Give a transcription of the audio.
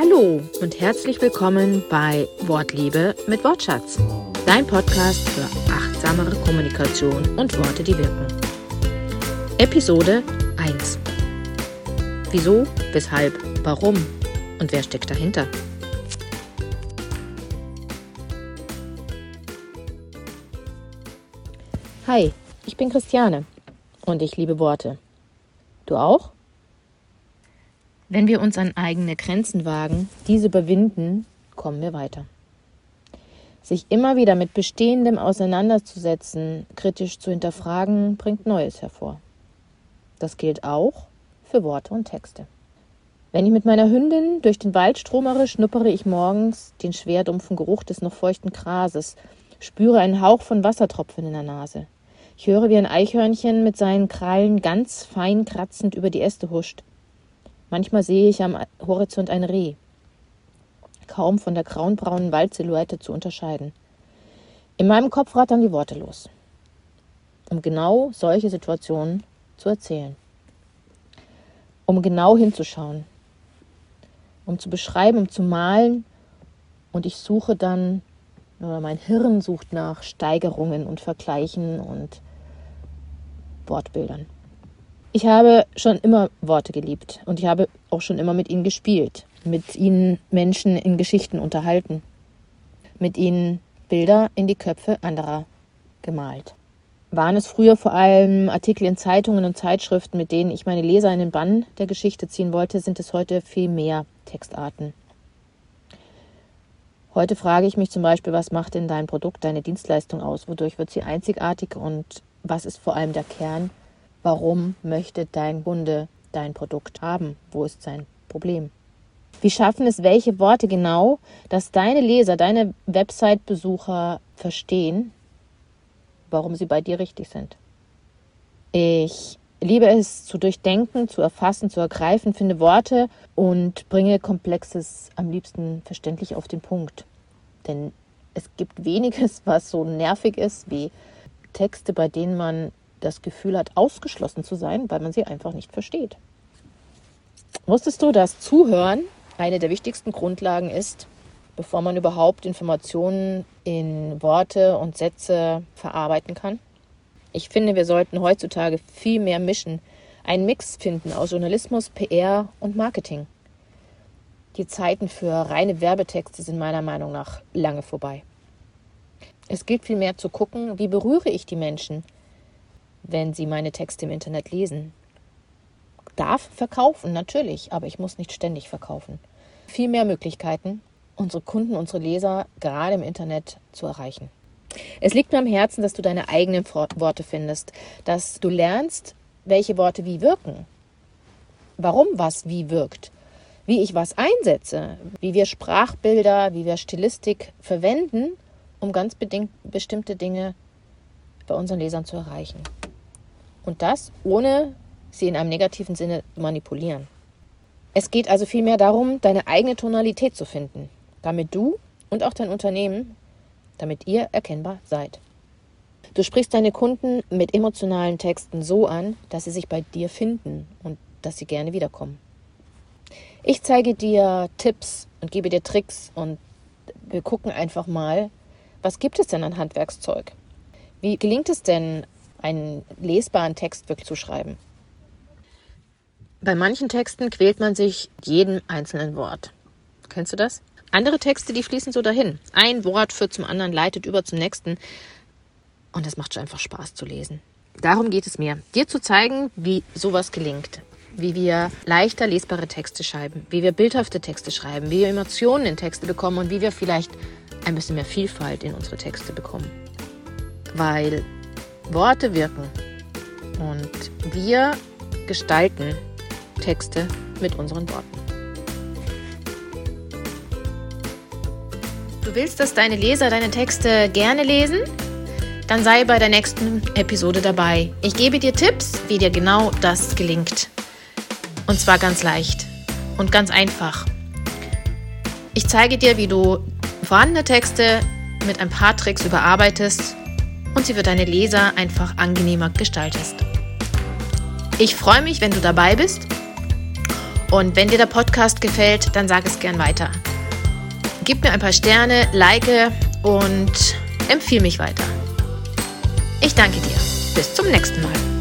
Hallo und herzlich willkommen bei Wortliebe mit Wortschatz, dein Podcast für achtsamere Kommunikation und Worte, die wirken. Episode 1. Wieso, weshalb, warum und wer steckt dahinter? Hi, ich bin Christiane und ich liebe Worte. Du auch? Wenn wir uns an eigene Grenzen wagen, diese überwinden, kommen wir weiter. Sich immer wieder mit Bestehendem auseinanderzusetzen, kritisch zu hinterfragen, bringt Neues hervor. Das gilt auch für Worte und Texte. Wenn ich mit meiner Hündin durch den Wald stromere, schnuppere ich morgens den schwer dumpfen Geruch des noch feuchten Grases, spüre einen Hauch von Wassertropfen in der Nase. Ich höre, wie ein Eichhörnchen mit seinen Krallen ganz fein kratzend über die Äste huscht. Manchmal sehe ich am Horizont ein Reh, kaum von der grauenbraunen Waldsilhouette zu unterscheiden. In meinem Kopf rattern die Worte los, um genau solche Situationen zu erzählen, um genau hinzuschauen, um zu beschreiben, um zu malen. Und ich suche dann, oder mein Hirn sucht nach Steigerungen und Vergleichen und Wortbildern. Ich habe schon immer Worte geliebt und ich habe auch schon immer mit ihnen gespielt, mit ihnen Menschen in Geschichten unterhalten, mit ihnen Bilder in die Köpfe anderer gemalt. Waren es früher vor allem Artikel in Zeitungen und Zeitschriften, mit denen ich meine Leser in den Bann der Geschichte ziehen wollte, sind es heute viel mehr Textarten. Heute frage ich mich zum Beispiel, was macht denn dein Produkt, deine Dienstleistung aus? Wodurch wird sie einzigartig und was ist vor allem der Kern Warum möchte dein Kunde dein Produkt haben? Wo ist sein Problem? Wie schaffen es welche Worte genau, dass deine Leser, deine Website-Besucher verstehen, warum sie bei dir richtig sind? Ich liebe es zu durchdenken, zu erfassen, zu ergreifen, finde Worte und bringe Komplexes am liebsten verständlich auf den Punkt. Denn es gibt weniges, was so nervig ist wie Texte, bei denen man das Gefühl hat, ausgeschlossen zu sein, weil man sie einfach nicht versteht. Wusstest du, dass Zuhören eine der wichtigsten Grundlagen ist, bevor man überhaupt Informationen in Worte und Sätze verarbeiten kann? Ich finde, wir sollten heutzutage viel mehr mischen, einen Mix finden aus Journalismus, PR und Marketing. Die Zeiten für reine Werbetexte sind meiner Meinung nach lange vorbei. Es gilt vielmehr zu gucken, wie berühre ich die Menschen? Wenn Sie meine Texte im Internet lesen. Darf verkaufen, natürlich, aber ich muss nicht ständig verkaufen. Viel mehr Möglichkeiten, unsere Kunden, unsere Leser gerade im Internet zu erreichen. Es liegt mir am Herzen, dass du deine eigenen Worte findest, dass du lernst, welche Worte wie wirken, warum was wie wirkt, wie ich was einsetze, wie wir Sprachbilder, wie wir Stilistik verwenden, um ganz bestimmte Dinge bei unseren Lesern zu erreichen. Und das ohne sie in einem negativen Sinne manipulieren. Es geht also vielmehr darum, deine eigene Tonalität zu finden, damit du und auch dein Unternehmen, damit ihr erkennbar seid. Du sprichst deine Kunden mit emotionalen Texten so an, dass sie sich bei dir finden und dass sie gerne wiederkommen. Ich zeige dir Tipps und gebe dir Tricks und wir gucken einfach mal, was gibt es denn an Handwerkszeug? Wie gelingt es denn, einen lesbaren Text wirklich zu schreiben. Bei manchen Texten quält man sich jedem einzelnen Wort. Kennst du das? Andere Texte, die fließen so dahin. Ein Wort führt zum anderen, leitet über zum nächsten. Und es macht schon einfach Spaß zu lesen. Darum geht es mir, dir zu zeigen, wie sowas gelingt. Wie wir leichter lesbare Texte schreiben, wie wir bildhafte Texte schreiben, wie wir Emotionen in Texte bekommen und wie wir vielleicht ein bisschen mehr Vielfalt in unsere Texte bekommen. Weil Worte wirken. Und wir gestalten Texte mit unseren Worten. Du willst, dass deine Leser deine Texte gerne lesen? Dann sei bei der nächsten Episode dabei. Ich gebe dir Tipps, wie dir genau das gelingt. Und zwar ganz leicht und ganz einfach. Ich zeige dir, wie du vorhandene Texte mit ein paar Tricks überarbeitest und sie für deine Leser einfach angenehmer gestaltest. Ich freue mich, wenn du dabei bist Und wenn dir der Podcast gefällt, dann sag es gern weiter. Gib mir ein paar Sterne, like und empfiehl mich weiter. Ich danke dir. Bis zum nächsten Mal.